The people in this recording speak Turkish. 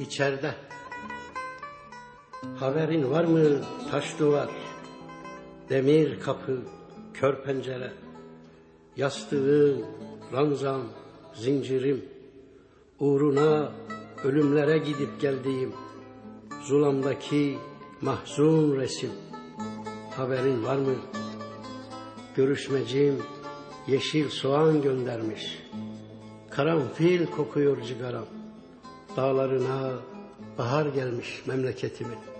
içeride. Haberin var mı taş duvar, demir kapı, kör pencere, yastığım, ranzam, zincirim, uğruna ölümlere gidip geldiğim, zulamdaki mahzun resim. Haberin var mı? Görüşmecim yeşil soğan göndermiş. Karanfil kokuyor cigaram. Dağlarına bahar gelmiş memleketimin.